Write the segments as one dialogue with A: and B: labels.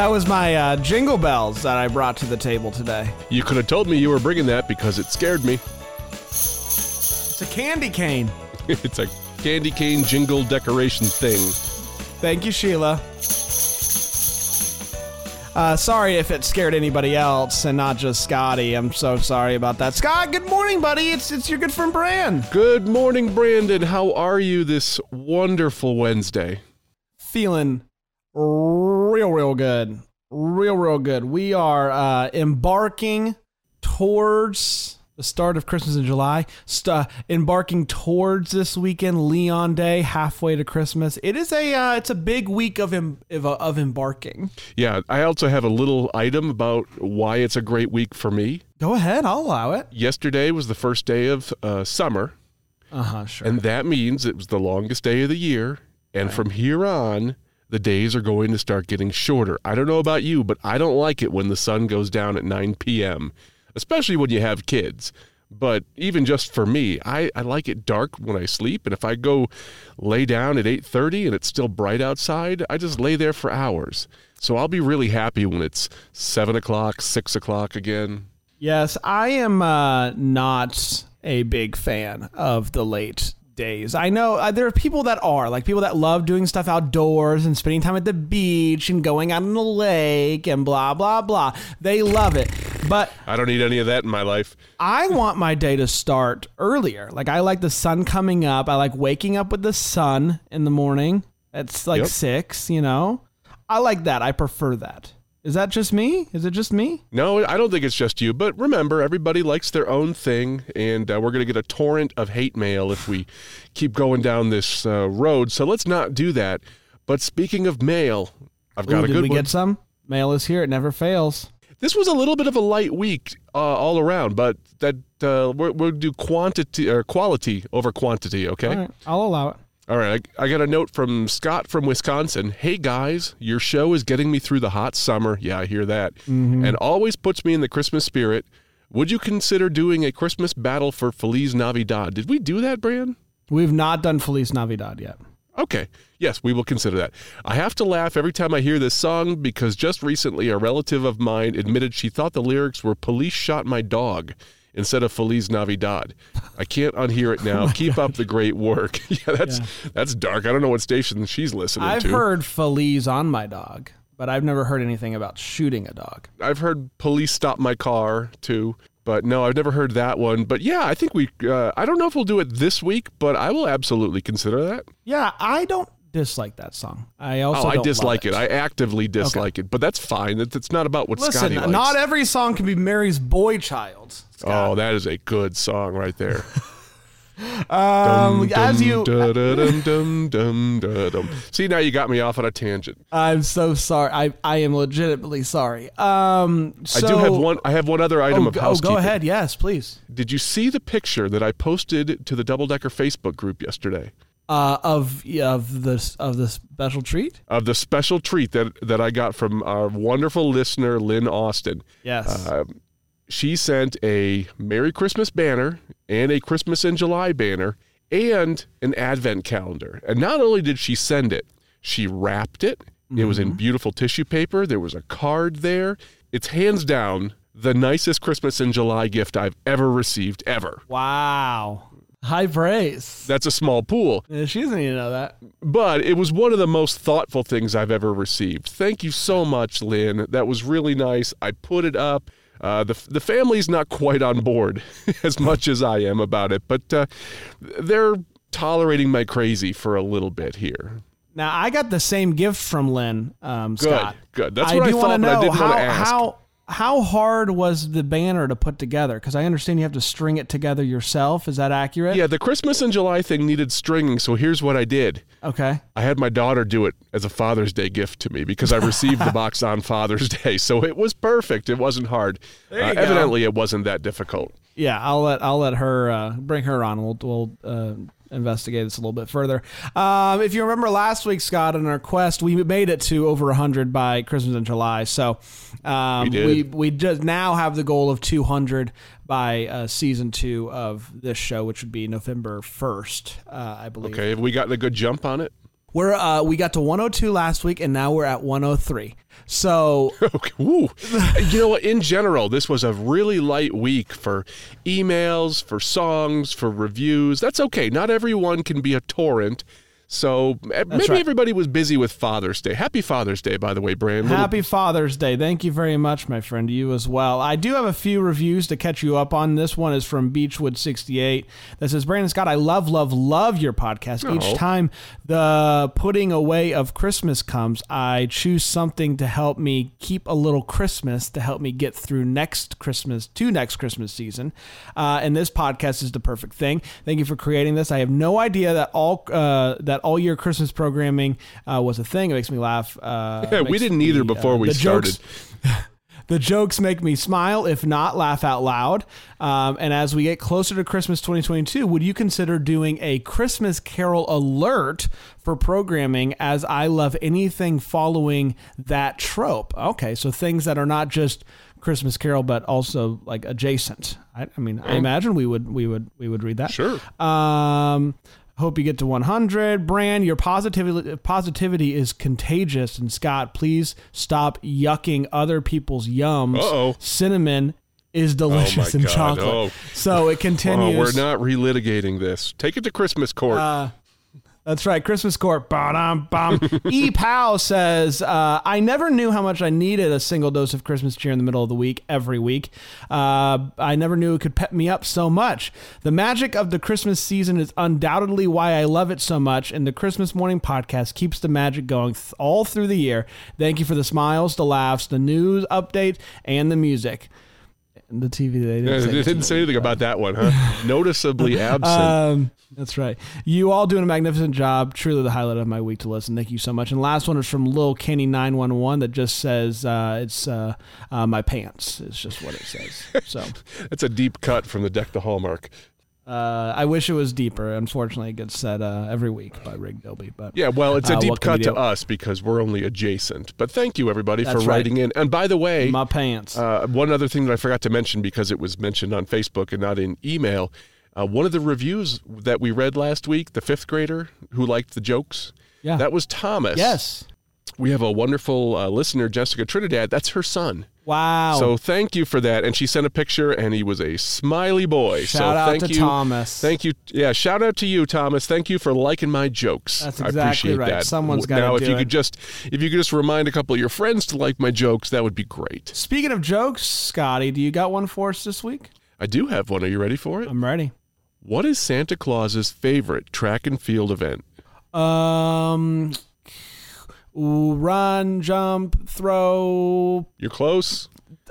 A: That was my uh, jingle bells that I brought to the table today.
B: You could have told me you were bringing that because it scared me.
A: It's a candy cane.
B: it's a candy cane jingle decoration thing.
A: Thank you, Sheila. Uh, sorry if it scared anybody else and not just Scotty. I'm so sorry about that. Scott, good morning, buddy. It's it's your good friend Bran.
B: Good morning, Brandon. How are you this wonderful Wednesday?
A: Feeling real, real good. Real, real good. We are uh, embarking towards the start of Christmas in July. St- uh, embarking towards this weekend, Leon Day, halfway to Christmas. It is a uh, it's a big week of em- of, of embarking.
B: Yeah, I also have a little item about why it's a great week for me.
A: Go ahead, I'll allow it.
B: Yesterday was the first day of uh, summer,
A: Uh huh. Sure.
B: and that means it was the longest day of the year. And from here on, the days are going to start getting shorter. I don't know about you, but I don't like it when the sun goes down at 9 p.m., especially when you have kids. But even just for me, I, I like it dark when I sleep. And if I go lay down at 8.30 and it's still bright outside, I just lay there for hours. So I'll be really happy when it's 7 o'clock, 6 o'clock again.
A: Yes, I am uh, not a big fan of the late days. I know uh, there are people that are, like people that love doing stuff outdoors and spending time at the beach and going out on the lake and blah, blah, blah. They love it. But
B: I don't need any of that in my life.
A: I want my day to start earlier. Like I like the sun coming up. I like waking up with the sun in the morning. It's like
B: Yep.
A: six, you know? I like that. I prefer that. Is that just me? Is it just me?
B: No, I don't think it's just you. But remember, everybody likes their own thing, and uh, we're going to get a torrent of hate mail if we keep going down this uh, road. So let's not do that. But speaking of mail, I've got
A: Ooh,
B: a
A: did we get some? Mail is here. It never fails.
B: this was a little bit of a light week uh, all around, but that uh, we'll do quantity or quality over quantity. Okay.
A: All right, I'll allow it.
B: All right, I, I got a note from Scott from Wisconsin. Hey guys, your show is getting me through the hot summer. Yeah, I hear that. Mm-hmm. And always puts me in the Christmas spirit. Would you consider doing a Christmas battle for Feliz Navidad? Did we do that, Bran?
A: We've not done Feliz Navidad yet.
B: Okay. Yes, we will consider that. I have to laugh every time I hear this song because just recently a relative of mine admitted she thought the lyrics were Police Shot My Dog instead of Feliz Navidad. I can't unhear it now. Keep up the great work. yeah, that's that's dark. I don't know what station she's listening to.
A: I've heard Feliz on my dog, but I've never heard anything about shooting a dog.
B: I've heard police stop my car too, but no, I've never heard that one. But yeah, I think we. Uh, I don't know if we'll do it this week, but I will absolutely consider that.
A: Yeah, I don't dislike that song. I also
B: oh, I dislike
A: love
B: it. I actively dislike it, but that's fine. It's, it's not about what
A: Listen,
B: Scotty likes.
A: not every song can be Mary's boy child. Scott.
B: oh, that is a good song right there.
A: um,
B: Dum,
A: as
B: dum,
A: you,
B: da, da, dum, dum, dum, da, dum. See, now you got me off on a tangent.
A: I'm so sorry. I I am legitimately sorry. Um,
B: I do have one. I have one other item
A: Oh,
B: of
A: go- oh, go ahead. Yes, please.
B: Did you see the picture that I posted to the Double Decker Facebook group yesterday?
A: Uh, of of this of the special treat.
B: of the special treat that that I got from our wonderful listener Lynn Austin.
A: Yes.
B: Uh, she sent a Merry Christmas banner and a Christmas in July banner and an advent calendar. And not only did she send it, she wrapped it. It was in beautiful tissue paper. There was a card there. It's hands down the nicest Christmas in July gift I've ever received ever.
A: wow. High praise.
B: That's a small pool.
A: Yeah, she doesn't need to know that.
B: but it was one of the most thoughtful things I've ever received. Thank you so much, Lynn. That was really nice. I put it up. Uh, the the family's not quite on board as much as I am about it, but uh, they're tolerating my crazy for a little bit here.
A: Now I got the same gift from Lynn. Um,
B: Good,
A: Scott.
B: good. That's what I
A: do
B: thought, but I didn't
A: how
B: wanna ask.
A: how how hard was the banner to put together? Because I understand you have to string it together yourself. Is that accurate?
B: Yeah, the Christmas in July thing needed stringing, so here's what I did.
A: Okay.
B: I had my daughter do it as a Father's Day gift to me because I received the box on Father's Day, so it was perfect. It wasn't hard.
A: There you
B: Uh,
A: go.
B: evidently, it wasn't that difficult.
A: Yeah, I'll let I'll let her uh, bring her on. We'll we'll uh, investigate this a little bit further. Um, if you remember last week, Scott, in our quest, we made it to over hundred by Christmas in July. So um,
B: We
A: we we just now have the goal of two hundred by uh, season two of this show, which would be November first, uh, I believe.
B: Okay, have we gotten a good jump on it?
A: We're uh, we got to 102 last week, and now we're at 103. So
B: Okay. You know what? In general, this was a really light week for emails, for songs, for reviews. That's okay. Not everyone can be a torrent. So eh, maybe
A: right.
B: everybody was busy with Father's Day. Happy Father's Day, by the way, Bram. Little-
A: Happy Father's Day. Thank you very much, my friend. You as well. I do have a few reviews to catch you up on. This one is from Beechwood68 that says, Brandon Scott, I love, love, love your podcast.
B: Oh.
A: Each time the putting away of Christmas comes, I choose something to help me keep a little Christmas to help me get through next Christmas to next Christmas season. Uh, and this podcast is the perfect thing. Thank you for creating this. I have no idea that all uh, that all year Christmas programming uh, was a thing. It makes me laugh. Uh,
B: Yeah, we didn't either
A: the,
B: before we started.
A: Jokes, the jokes make me smile, if not laugh out loud. Um, and as we get closer to Christmas 2022, would you consider doing a Christmas Carol alert for programming? As I love anything following that trope. Okay, so things that are not just Christmas Carol, but also like adjacent. I, I mean, I imagine we would we would we would read that.
B: Sure.
A: Um, hope you get to 100. Brand, your positivity positivity is contagious. And Scott, please stop yucking other people's yums.
B: Uh-oh.
A: Cinnamon is delicious
B: Oh my
A: in
B: God,
A: chocolate.
B: oh.
A: So it continues.
B: Oh, we're not relitigating this. Take it to Christmas court.
A: Uh, That's right, Christmas Court. Ba-dum, bum. E. Powell says, uh, I never knew how much I needed a single dose of Christmas cheer in the middle of the week, every week. Uh, I never knew it could pep me up so much. The magic of the Christmas season is undoubtedly why I love it so much, and the Christmas Morning Podcast keeps the magic going th- all through the year. Thank you for the smiles, the laughs, the news update, and the music. The TV, they didn't say
B: they didn't say anything about that one, huh? Noticeably absent.
A: Um, that's right. You all doing a magnificent job. Truly the highlight of my week to listen. Thank you so much. And last one is from Lil Kenny nine one one that just says uh, it's uh, uh, my pants. It's just what it says. So
B: That's a deep cut from the deck the Hallmark.
A: Uh, I wish it was deeper. Unfortunately, it gets said uh, every week by Rig Doby. But
B: Yeah, well, it's a
A: Uh,
B: deep cut to us because we're only adjacent. But thank you, everybody,
A: That's
B: for
A: right.
B: writing in. And by the way,
A: my pants.
B: uh, one other thing that I forgot to mention because it was mentioned on Facebook and not in email. Uh, one of the reviews that we read last week, the fifth grader who liked the jokes,
A: yeah.
B: that was Thomas.
A: yes.
B: We have a wonderful uh, listener, Jessica Trinidad. That's her son.
A: Wow.
B: So thank you for that. And she sent a picture, and he was a smiley boy.
A: shout
B: so
A: out
B: thank
A: to
B: you.
A: Thomas.
B: Thank you. Yeah, shout out to you, Thomas. Thank you for liking my jokes.
A: That's
B: I appreciate
A: right.
B: that.
A: Someone's gotta
B: now. if you
A: it.
B: could just, if you could just remind a couple of your friends to like my jokes, that would be great.
A: Speaking of jokes, Scotty, do you got one for us this week?
B: I do have one. Are you ready for it?
A: I'm ready.
B: What is Santa Claus's favorite track and field event?
A: Um, ooh, run, jump, throw.
B: You're close.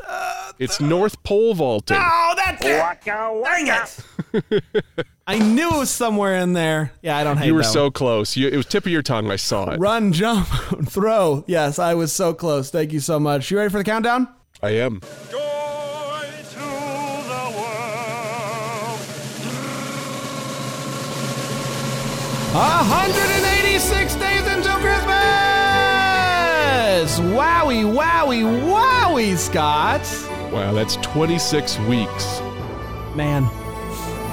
B: Uh, it's North Pole vaulting.
A: Oh, that's it! Dang it! I knew it was somewhere in there. Yeah, I don't hate
B: You were
A: that
B: so
A: one.
B: close. You, it was tip of your tongue. I saw it.
A: Run, jump, throw. Yes, I was so close. Thank you so much. You ready for the countdown?
B: I am.
C: Joy to the world.
A: 186 days until Christmas! Wowie, wowie, wowie, Scott.
B: Wow, that's 26 weeks.
A: Man,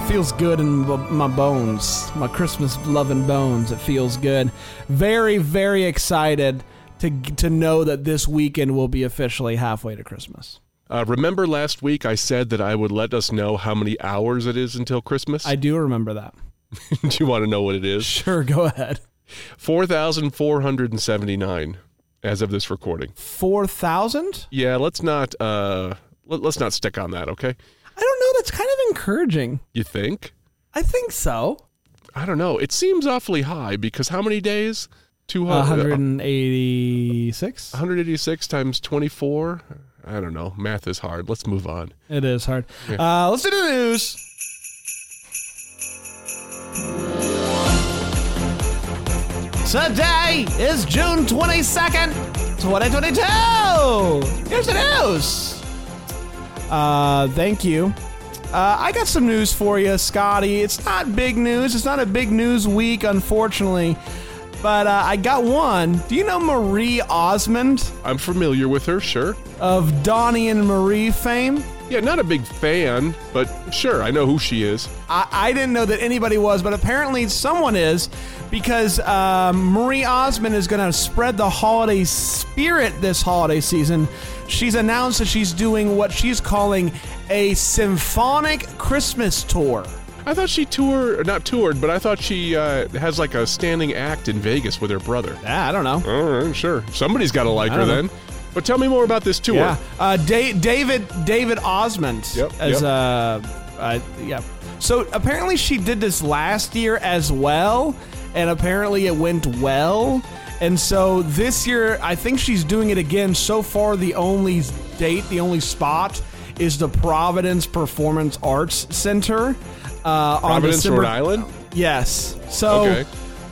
A: feels good in b- my bones, my Christmas loving bones. It feels good. Very, very excited to to know that this weekend will be officially halfway to Christmas.
B: Uh, remember last week I said that I would let us know how many hours it is until Christmas?
A: I do remember that.
B: Do you want to know what it is?
A: Sure, go ahead.
B: 4,479 as of this recording.
A: Four thousand?
B: Yeah, let's not uh let, let's not stick on that, okay?
A: I don't know. That's kind of encouraging.
B: You think?
A: I think so.
B: I don't know. It seems awfully high because how many days? 200
A: 186.
B: 186 times 24. I don't know. Math is hard. Let's move on.
A: It is hard. Uh, let's do the news. Today is June 22nd, 2022. Here's the news. Uh, thank you. Uh, I got some news for you, Scotty. It's not big news. It's not a big news week, unfortunately. But uh, I got one. Do you know Marie Osmond
B: I'm familiar with her, sure.
A: of Donnie and Marie fame?
B: Yeah, not a big fan, but sure, I know who she is.
A: I, I didn't know that anybody was, but apparently someone is because um, Marie Osmond is going to spread the holiday spirit this holiday season. She's announced that she's doing what she's calling a symphonic Christmas tour.
B: I thought she toured, not toured, but I thought she uh, has like a standing act in Vegas with her brother.
A: Yeah, I don't know.
B: All right, sure. Somebody's got to like her
A: know.
B: then. But tell me more about this tour.
A: Yeah, uh, da- David David Osmond
B: Yep,
A: as
B: yep.
A: uh, uh, yeah. So apparently she did this last year as well, and apparently it went well. And so this year, I think she's doing it again. So far, the only date, the only spot, is the Providence Performance Arts Center uh, on
B: Providence,
A: December.
B: Rhode Island.
A: Yes. So
B: Okay.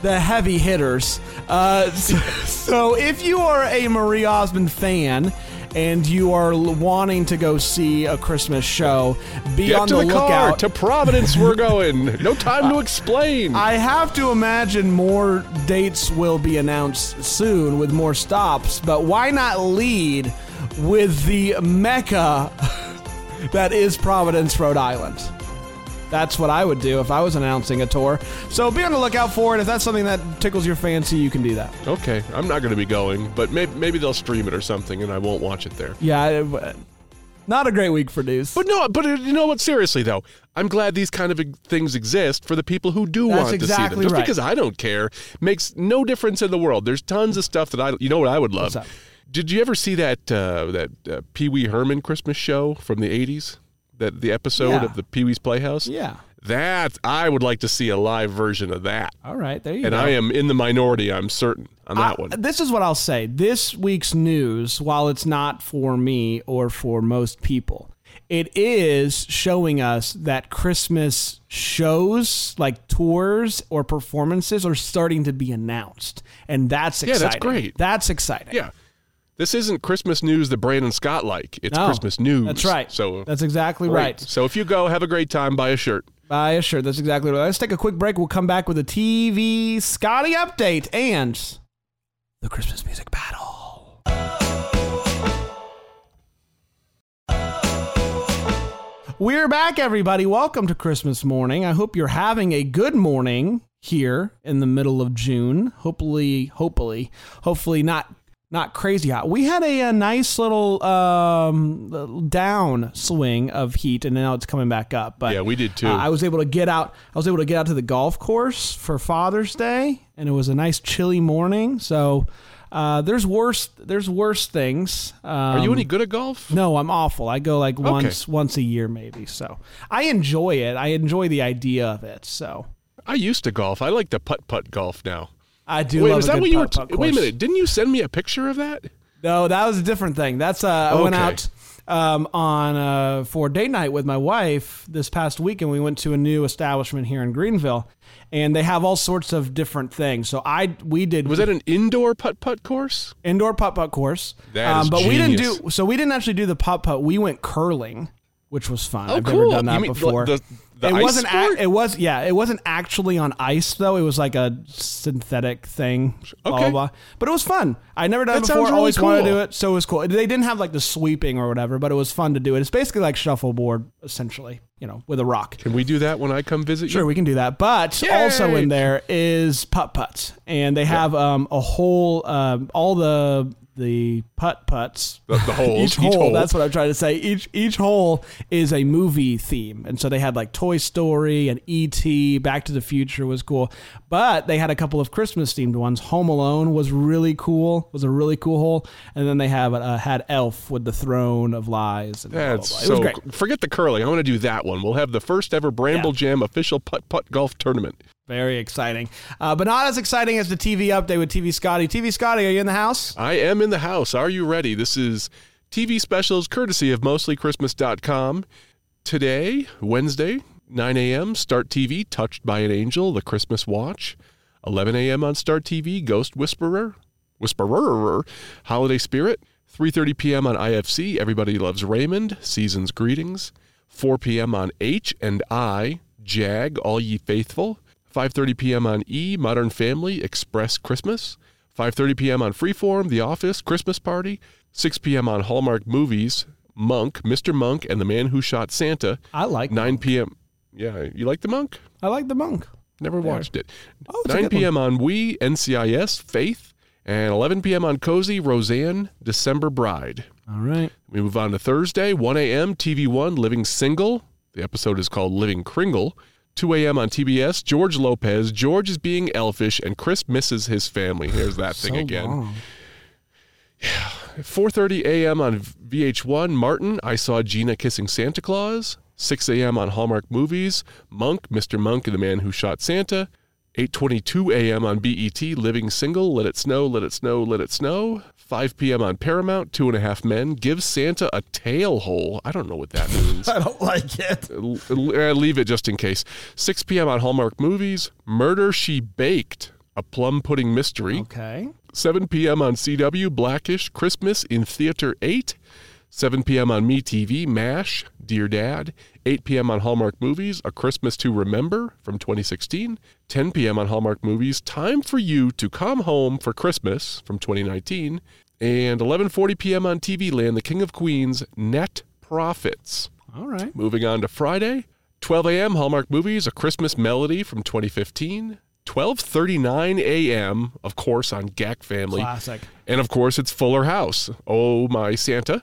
A: The heavy hitters. Uh, so, so if you are a Marie Osmond fan and you are wanting to go see a Christmas show, be
B: Get
A: on
B: to
A: the,
B: the, car.
A: lookout.
B: To Providence, we're going. No time to explain.
A: I have to imagine more dates will be announced soon with more stops, but why not lead with the mecca that is Providence, Rhode Island? That's what I would do if I was announcing a tour. So be on the lookout for it. If that's something that tickles your fancy, you can do that.
B: okay, I'm not going to be going, but maybe, maybe they'll stream it or something, and I won't watch it there.
A: Yeah, it- not a great week for news.
B: But no, but uh, you know what? Seriously though, I'm glad these kind of things exist for the people who do
A: That's
B: want to see
A: exactly
B: them. Just
A: right.
B: because I don't care makes no difference in the world. There's tons of stuff that I, you know, what I would love. Did you ever see that uh, that uh, Pee Wee Herman Christmas show from the '80s? That the episode
A: Yeah.
B: of the Pee Wee's Playhouse.
A: yeah.
B: That I would like to see a live version of that.
A: All right, there you
B: And
A: go.
B: And I am in the minority. I'm certain on that
A: I-
B: one.
A: This is what I'll say. This week's news, while it's not for me or for most people, it is showing us that Christmas shows, like tours or performances, are starting to be announced. And that's
B: Yeah,
A: exciting.
B: that's great.
A: That's exciting.
B: Yeah. This isn't Christmas news that Brandon Scott like. It's
A: No,
B: Christmas news.
A: That's right.
B: So
A: that's exactly
B: great.
A: right.
B: So if you go, have a great time. Buy a shirt.
A: Buy a shirt. That's exactly right. Let's take a quick break. We'll come back with a TV Scotty update and the Christmas music battle. We're back, everybody. Welcome to Christmas morning. I hope you're having a good morning here in the middle of June. Hopefully, hopefully, hopefully not not crazy hot. We had a, a nice little um, down swing of heat, and now it's coming back up. But
B: Yeah, we did too.
A: uh, I was able to get out. I was able to get out to the golf course for Father's Day, and it was a nice chilly morning. So uh, there's worse. There's worse things. Um,
B: Are you any good at golf?
A: no, I'm awful. I go like once once a year maybe. So I enjoy it. I enjoy the idea of it. So
B: I used to golf. I like the putt putt golf now.
A: I do
B: Wait,
A: a
B: that what you were? T- wait a minute. Didn't you send me a picture of that?
A: No, that was a different thing. That's uh, I went out um, on uh, for date night with my wife this past week, and we went to a new establishment here in Greenville, and they have all sorts of different things. So I we did
B: Was that an indoor putt putt course?
A: indoor putt putt course. Um,
B: That is
A: but we didn't do so we didn't actually do the putt putt. We went curling, which was fun.
B: Oh,
A: I've
B: cool.
A: never done that
B: mean
A: before.
B: the- the
A: it wasn't.
B: sport?
A: it was yeah. It wasn't actually on ice though. It was like a synthetic thing. Blah,
B: Okay.
A: blah, blah. But it was fun. I never done
B: That
A: it before.
B: really
A: Always wanted to do it, so it was cool. They didn't have like the sweeping or whatever, but it was fun to do it. It's basically like shuffleboard, essentially. You know, with a rock.
B: Can we do that when I come visit
A: Sure,
B: you?
A: we can do that. But
B: Yay!
A: also in there is putt putts, and they have um, a whole um, all the the putt putts.
B: The, the holes.
A: Each, hole, That's what I'm trying to say. Each each hole is a movie theme, and so they had like Toy Story and E.T. Back to the Future was cool, but they had a couple of Christmas themed ones. Home Alone was really cool. Was a really cool hole, and then they have uh, had Elf with the Throne of Lies. And blah, blah,
B: That's
A: blah. It was
B: so.
A: great.
B: Forget the curling. I want to do that one. We'll have the first ever Bramble Jam official putt putt golf tournament.
A: Very exciting, uh, but not as exciting as the TV update with TV Scotty. TV Scotty, are you in the house?
B: I am in the house. Are you ready? This is TV specials courtesy of mostlychristmas.com. Today, Wednesday, 9 a.m., Start TV, Touched by an Angel, The Christmas Watch. 11 a.m. on Start TV, Ghost Whisperer, Whisperer, Holiday Spirit. 3:30 p.m. on IFC, Everybody Loves Raymond, Season's Greetings. 4 p.m. on H and I, Jag, All Ye Faithful. 5:30 p.m. on E, Modern Family, Express Christmas. 5:30 p.m. on Freeform, The Office, Christmas Party. 6 p.m. on Hallmark Movies, Monk, Mr. Monk, and the Man Who Shot Santa.
A: I like
B: 9 p.m. Yeah, you like the Monk?
A: I like the monk.
B: Never watched it.
A: Oh, it's a
B: 9
A: good one.
B: p.m. on We, NCIS, Faith, and 11 p.m. on Cozi, Roseanne, December Bride.
A: All right.
B: We move on to Thursday, 1 a.m., TV1, Living Single. The episode is called Living Kringle. 2 a.m. on TBS, George Lopez. George is being elfish, and Chris misses his family. Here's that thing again.
A: long.
B: 4:30 a.m. on VH1, Martin, I saw Gina kissing Santa Claus. 6 a.m. on Hallmark Movies, Monk, Mr. Monk and the Man Who Shot Santa. 8:22 a.m. on BET, Living Single, Let It Snow, Let It Snow, Let It Snow. 5 p.m. on Paramount, Two and a Half Men, Give Santa a Tail Hole. I don't know what that means.
A: I don't like it.
B: L- uh, leave it just in case. 6 p.m. on Hallmark Movies, Murder She Baked, a plum pudding mystery.
A: Okay.
B: 7 p.m. on CW, Blackish, Christmas in Theater 8. 7 p.m. on MeTV, MASH, Dear Dad. 8 p.m. on Hallmark Movies, A Christmas to Remember from 2016. 10 p.m. on Hallmark Movies, Time for You to Come Home for Christmas from 2019. And 11:40 p.m. on TV Land, The King of Queens, Net Profits.
A: All right.
B: Moving on to Friday, 12 a.m. Hallmark Movies, A Christmas Melody from 2015. 12:39 a.m. of course on GAC Family.
A: Classic.
B: And of course, it's Fuller House. Oh my Santa.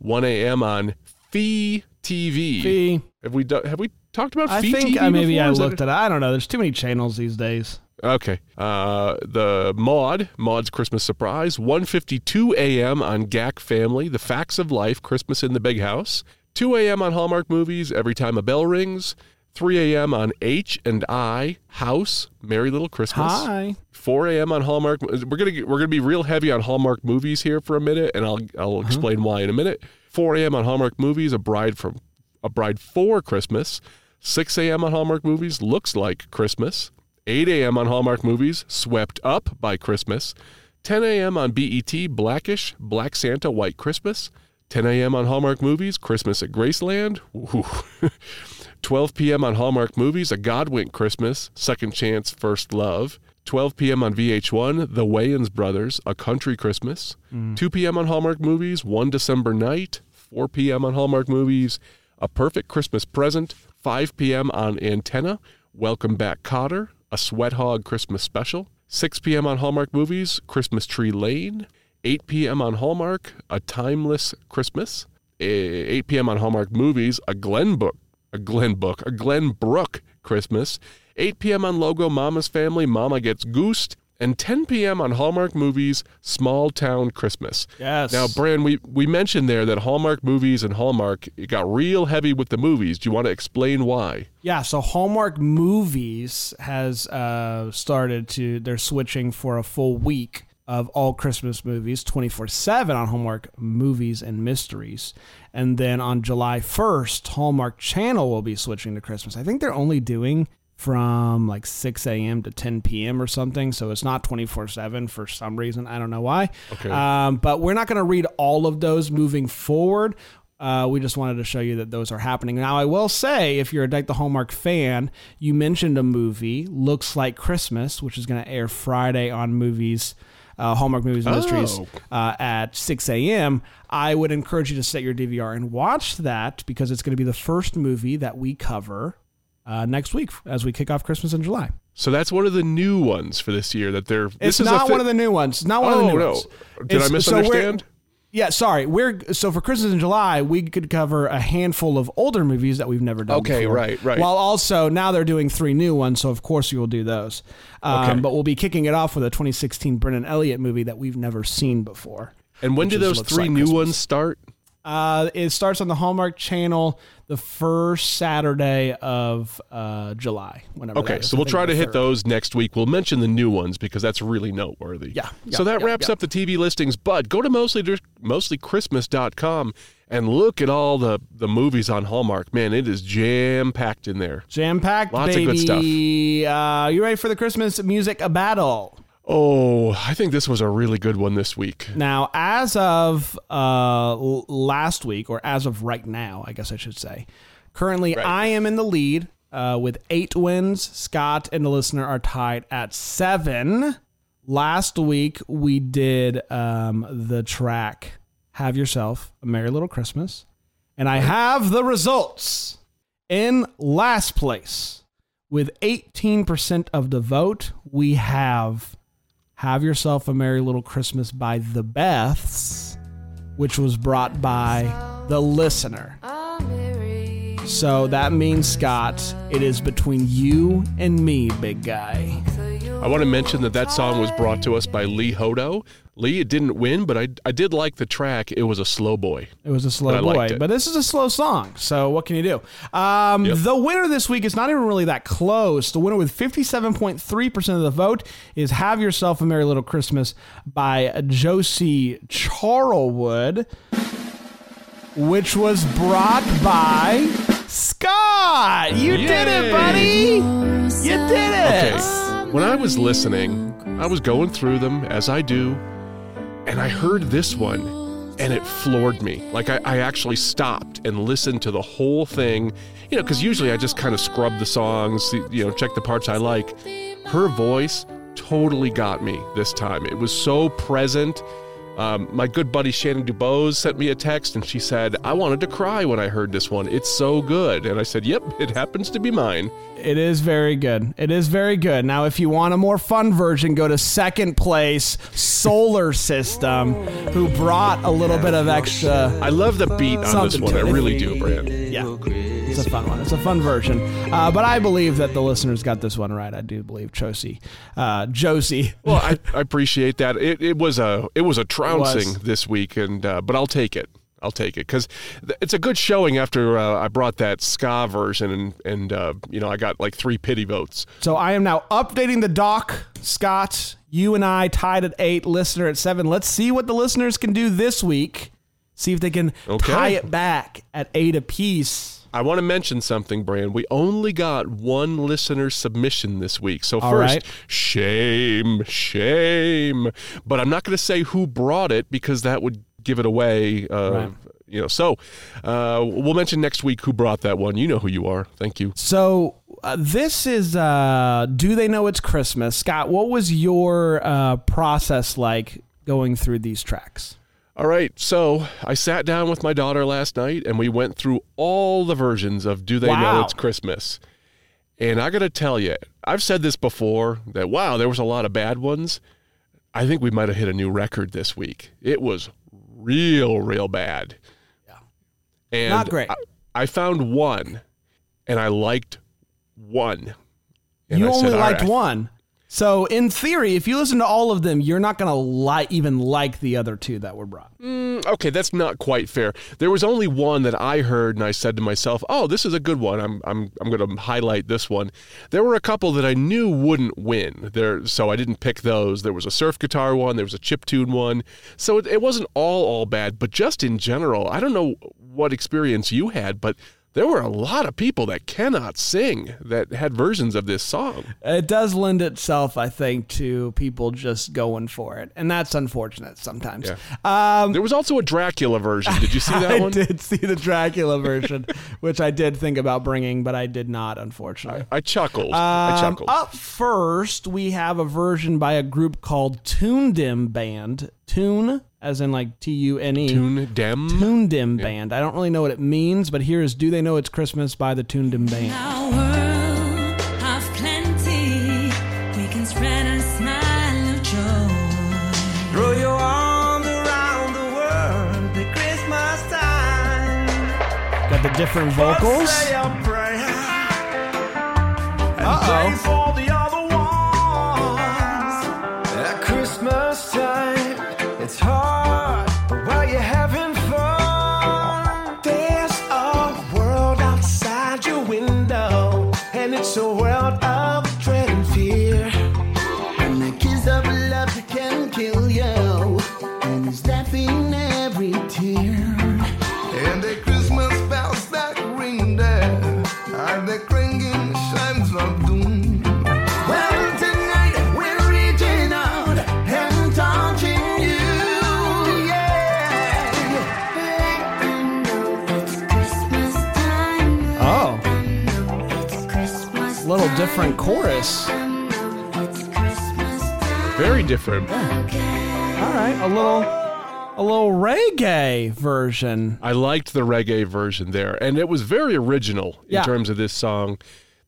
B: 1 a.m. on Fee TV.
A: Fee.
B: Have we done, have we talked about
A: I
B: Fee
A: think
B: TV
A: uh, maybe
B: before?
A: I
B: Is that-
A: looked at it. I don't know. There's too many channels these days.
B: Okay. Uh, the Maude, Maude's Christmas Surprise, 1:52 a.m. on GAC Family, The Facts of Life, Christmas in the Big House. 2 a.m. on Hallmark Movies, Every Time a Bell Rings. 3 a.m. on H and I, House, Merry Little Christmas.
A: Hi.
B: 4 a.m. on Hallmark. We're gonna get, we're gonna be real heavy on Hallmark movies here for a minute, and I'll I'll explain why in a minute. 4 a.m. on Hallmark movies, a bride from a bride for Christmas. 6 a.m. on Hallmark movies, looks like Christmas. 8 a.m. on Hallmark movies, swept up by Christmas. 10 a.m. on BET, Blackish, Black Santa, White Christmas. 10 a.m. on Hallmark movies, Christmas at Graceland. 12 p.m. on Hallmark Movies, A Godwink Christmas, Second Chance, First Love. 12 p.m. on VH1, The Wayans Brothers, A Country Christmas. 2 p.m. on Hallmark Movies, One December Night. 4 p.m. on Hallmark Movies, A Perfect Christmas Present. 5 p.m. on Antenna, Welcome Back Kotter, A Sweat Hog Christmas Special. 6 p.m. on Hallmark Movies, Christmas Tree Lane. 8 p.m. on Hallmark, A Timeless Christmas. Eh, 8 p.m. on Hallmark Movies, A Glen Book, a Glen Book, a Glen Brook Christmas. 8 p.m. on Logo, Mama's Family, Mama Gets Goosed. And 10 p.m. on Hallmark Movies, Small Town Christmas.
A: Yes.
B: Now, Bran, we, we mentioned there that Hallmark Movies and Hallmark it got real heavy with the movies. Do you want to explain why?
A: Yeah, so Hallmark Movies has uh, started to, they're switching for a full week of all Christmas movies 24 7 on Hallmark Movies and Mysteries. And then on July 1st, Hallmark Channel will be switching to Christmas. I think they're only doing from like 6 a.m. to 10 p.m. or something. So it's not 24 7 for some reason. I don't know why.
B: Okay.
A: Um, but we're not going to read all of those moving forward. Uh, we just wanted to show you that those are happening. Now, I will say, if you're a Deck the Hallmark fan, you mentioned a movie, Looks Like Christmas, which is going to air Friday on movies, uh, Hallmark Movies and Mysteries
B: Oh.
A: uh, at 6 a.m. I would encourage you to set your DVR and watch that because it's going to be the first movie that we cover uh, next week as we kick off Christmas in July.
B: So that's one of the new ones for this year that they're.
A: It's
B: this is
A: not
B: a
A: one of the new ones. It's not one of the
B: Oh,
A: new
B: no.
A: ones.
B: Did I
A: It's- so we're-
B: misunderstand?
A: yeah, sorry. We're so for Christmas in July, we could cover a handful of older movies that we've never done.
B: Okay,
A: before.
B: right, right.
A: While also now they're doing three new ones, so of course we will do those. Um,
B: Okay.
A: But we'll be kicking it off with a 2016 Brennan Elliott movie that we've never seen before.
B: And when do those three
A: Like
B: new
A: Christmas.
B: ones start?
A: Uh, it starts on the Hallmark Channel the first Saturday of uh, July. Whenever.
B: Okay, so we'll try to hit
A: third.
B: those next week. We'll mention the new ones because that's really noteworthy.
A: Yeah, yeah,
B: so that
A: yeah,
B: wraps
A: yeah.
B: up the TV listings, but go to mostly mostlychristmas.com and look at all the the movies on Hallmark. Man, it is jam packed in there.
A: Jam packed,
B: Lots of
A: baby.
B: good stuff.
A: Uh, you ready for the Christmas music battle?
B: Oh, I think this was a really good one this week.
A: Now, as of uh, last week, or as of right now, I guess I should say, currently
B: Right.
A: I am in the lead uh, with eight wins. Scott and the listener are tied at seven. Last week we did um, the track "Have Yourself a Merry Little Christmas," and I have the results. In last place, with 18% of the vote, we have have Yourself a Merry Little Christmas by The Beths, which was brought by the listener. So that means, Scott, it is between you and me, big guy.
B: I want to mention that that song was brought to us by Lee Hodo. Lee, it didn't win, but I, I did like the track. It was a slow boy.
A: It was a slow
B: But
A: boy, but this is a slow song. So what can you do? Um,
B: Yep.
A: The winner this week is not even really that close. The winner with 57.3% of the vote is Have Yourself a Merry Little Christmas by Josie Charlwood, which was brought by Scott. You did it, buddy. You did it.
B: Okay. When I was listening, I was going through them as I do, and I heard this one, and it floored me. Like I, I actually stopped and listened to the whole thing, you know, because usually I just kind of scrub the songs, you know, check the parts I like. Her voice totally got me this time. It was so present. Um, my good buddy Shannon Dubose sent me a text and she said, I wanted to cry when I heard this one. It's so good. And I said, Yep, it happens to be mine.
A: It is very good. It is very good. Now, if you want a more fun version, go to second place Solar System, who brought a little bit of extra.
B: I love the beat on this one. I really do, Brand.
A: Yeah, it's a fun one. It's a fun version. Uh, but I believe that the listeners got this one right. I do believe Josie. Uh, Josie.
B: Well, I, I appreciate that. It, it was a it was a trouncing
A: was.
B: this week, and uh, but I'll take it. I'll take it because it's a good showing after uh, I brought that ska version, and and uh, you know I got like three pity votes.
A: So I am now updating the doc. Scott, you and I tied at eight, listener at seven. Let's see what the listeners can do this week. See if they can
B: Okay.
A: tie it back at eight apiece.
B: I want to mention something, Brand. We only got one listener submission this week. So
A: All
B: first,
A: right.
B: shame, shame. But I'm not going to say who brought it because that would give it away. Uh,
A: Right.
B: You know, so uh, we'll mention next week who brought that one. You know who you are. Thank you.
A: So uh, this is uh, do they know it's Christmas? Scott, what was your uh, process like going through these tracks?
B: All right, so I sat down with my daughter last night and we went through all the versions of Do They Know It's Christmas? And I got to tell you, I've said this before that wow, there was a lot of bad ones. I think we might have hit a new record this week. It was real, real bad. Yeah. And
A: Not great.
B: I, I found one and I liked one. And
A: you
B: I
A: only
B: said,
A: liked
B: right,
A: one. So in theory, if you listen to all of them, you're not going to like even like the other two that were brought.
B: Mm, okay, that's not quite fair. There was only one that I heard, and I said to myself, "Oh, this is a good one. I'm I'm I'm going to highlight this one." There were a couple that I knew wouldn't win there, so I didn't pick those. There was a surf guitar one, there was a chip tune one, so it, it wasn't all all bad, but just in general, I don't know what experience you had, but. There were a lot of people that cannot sing that had versions of this song.
A: It does lend itself, I think, to people just going for it, and that's unfortunate sometimes. Um,
B: There was also a Dracula version. Did you see that
A: I
B: one?
A: did see the Dracula version, which I did think about bringing, but I did not, unfortunately.
B: I chuckled. I
A: Um,
B: chuckled.
A: up first, we have a version by a group called Tune Dim Band. Tune, as in like T U N E.
B: Tune Dem.
A: Tune Dim Band. I don't really know what it means, but here is Do They Know It's Christmas by the Tune Dim Band.
D: Our world of plenty, we can spread
A: different chorus.
B: Very different.
A: All right, a little, a little reggae version.
B: I liked the reggae version there, and it was very original in
A: Yeah.
B: terms of this song.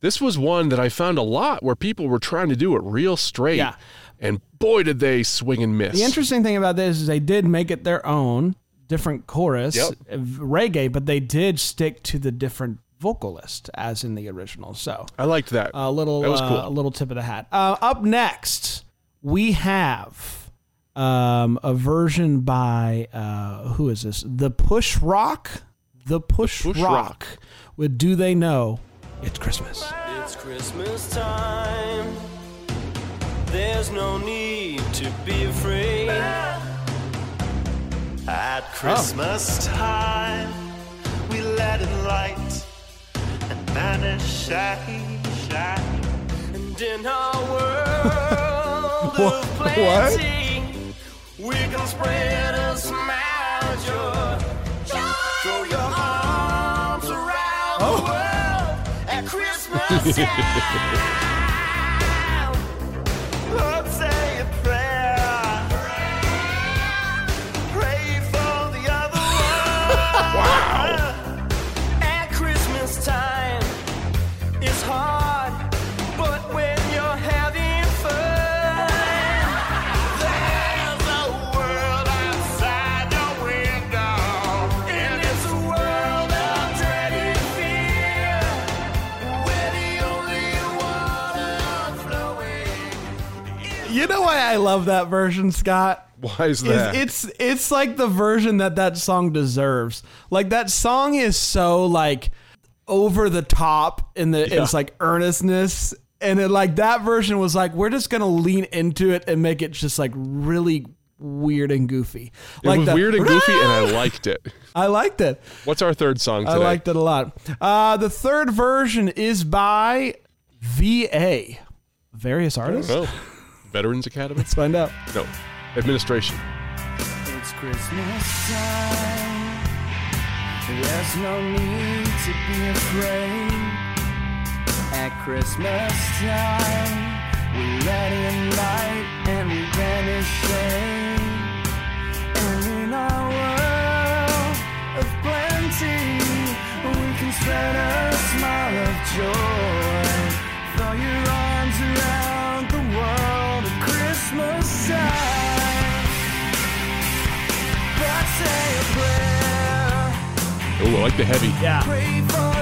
B: This was one that I found a lot where people were trying to do it real straight.
A: Yeah.
B: And boy, did they swing and miss.
A: The interesting thing about this is they did make it their own, different chorus,
B: Yep.
A: uh, reggae, but they did stick to the different vocalist as in the original. So
B: I liked that.
A: a little,
B: That was
A: uh,
B: cool.
A: a little tip of the hat. Uh, up next, we have um, a version by uh, who is this? The Push Rock. The Push,
B: Push
A: Rock,
B: Rock.
A: with "Do They Know It's Christmas."
E: It's Christmas time. There's no need to be afraid. At Christmas time, we let it light of plenty, we can spread a smile joy. Throw your arms around the world at Christmas time.
A: You know why I love that version, Scott?
B: Why is
A: is
B: that?
A: it's it's like the version that that song deserves. Like that song is so like over the top in the it's like earnestness and it like that version was like we're just going to lean into it and make it just like really weird and goofy.
B: it
A: like
B: was
A: the-
B: weird and goofy, and I liked it.
A: I liked it.
B: What's our third song today?
A: I liked it a lot. Uh, the third version is by VA. Various artists.
B: Veterans Academy?
A: Let's find out.
B: No, administration.
E: It's Christmas time. There's no need to be afraid. At Christmas time, we let in light and we banish shame. And in our world of plenty, we can spread a smile of joy. Throw your Christmas time. But say a prayer.
B: Oh, I like the heavy.
A: Yeah.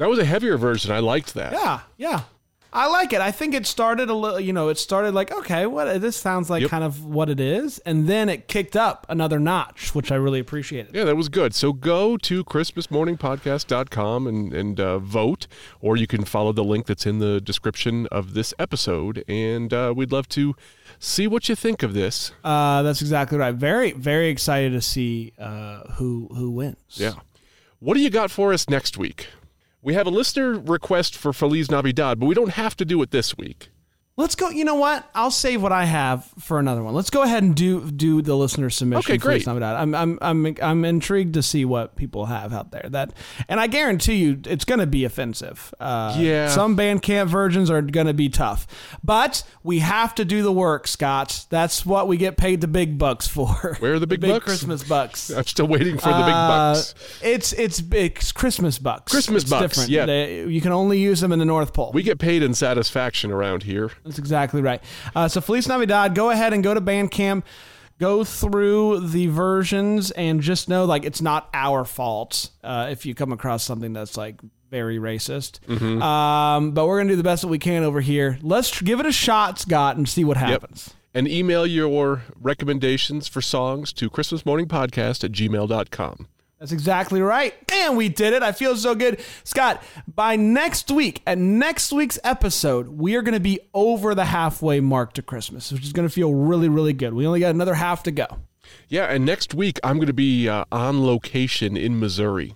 B: That was a heavier version. I liked that.
A: Yeah, yeah. I like it. I think it started a little, you know, it started like, okay, what this sounds like
B: Yep.
A: kind of what it is, and then it kicked up another notch, which I really appreciated.
B: Yeah, that was good. So go to christmasmorningpodcast.com and, and uh, vote, or you can follow the link that's in the description of this episode. And uh, we'd love to see what you think of this.
A: Uh, that's exactly right. Very, very excited to see uh, who who wins.
B: Yeah. What do you got for us next week? We have a listener request for Feliz Navidad, but we don't have to do it this week.
A: Let's go. You know what? I'll save what I have for another one. Let's go ahead and do do the listener submission.
B: Okay, great.
A: I'm I'm I'm I'm intrigued to see what people have out there. That, and I guarantee you, it's going to be offensive. Uh,
B: Yeah.
A: Some Bandcamp versions are going to be tough, but we have to do the work, Scott. That's what we get paid the big bucks for.
B: Where are the big bucks?
A: Christmas bucks.
B: I'm still waiting for the big
A: Uh,
B: bucks.
A: It's it's big it's Christmas bucks.
B: Christmas
A: It's
B: bucks,
A: Different.
B: yeah.
A: They- you can only use them in the North Pole.
B: We get paid in satisfaction around here.
A: That's exactly right. Uh, so Feliz Navidad, go ahead and go to Bandcamp, go through the versions, and just know like it's not our fault uh, if you come across something that's like very racist.
B: Mm-hmm.
A: Um, but we're gonna do the best that we can over here. Let's tr- give it a shot, Scott, and see what happens.
B: And email your recommendations for songs to christmasmorningpodcast at gmail.com.
A: That's exactly right. And we did it. I feel so good. Scott, by next week, at next week's episode, we are going to be over the halfway mark to Christmas, which is going to feel really, really good. We only got another half to go.
B: Yeah, and next week I'm going to be uh, on location in Missouri.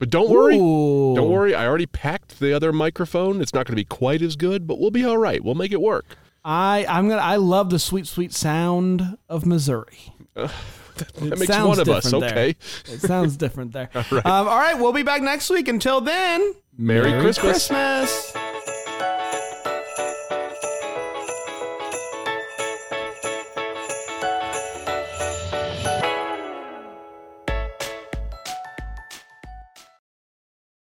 B: But don't worry.
A: Ooh.
B: Don't worry. I already packed the other microphone. It's not going to be quite as good, but we'll be all right. We'll make it work.
A: I I'm gonna I love the sweet sweet sound of Missouri.
B: That
A: It
B: makes
A: sounds
B: one of us.
A: there.
B: Okay.
A: It sounds different there. all, right. Um, all right, we'll be back next week. Until then,
B: Merry, Christmas.
A: Christmas.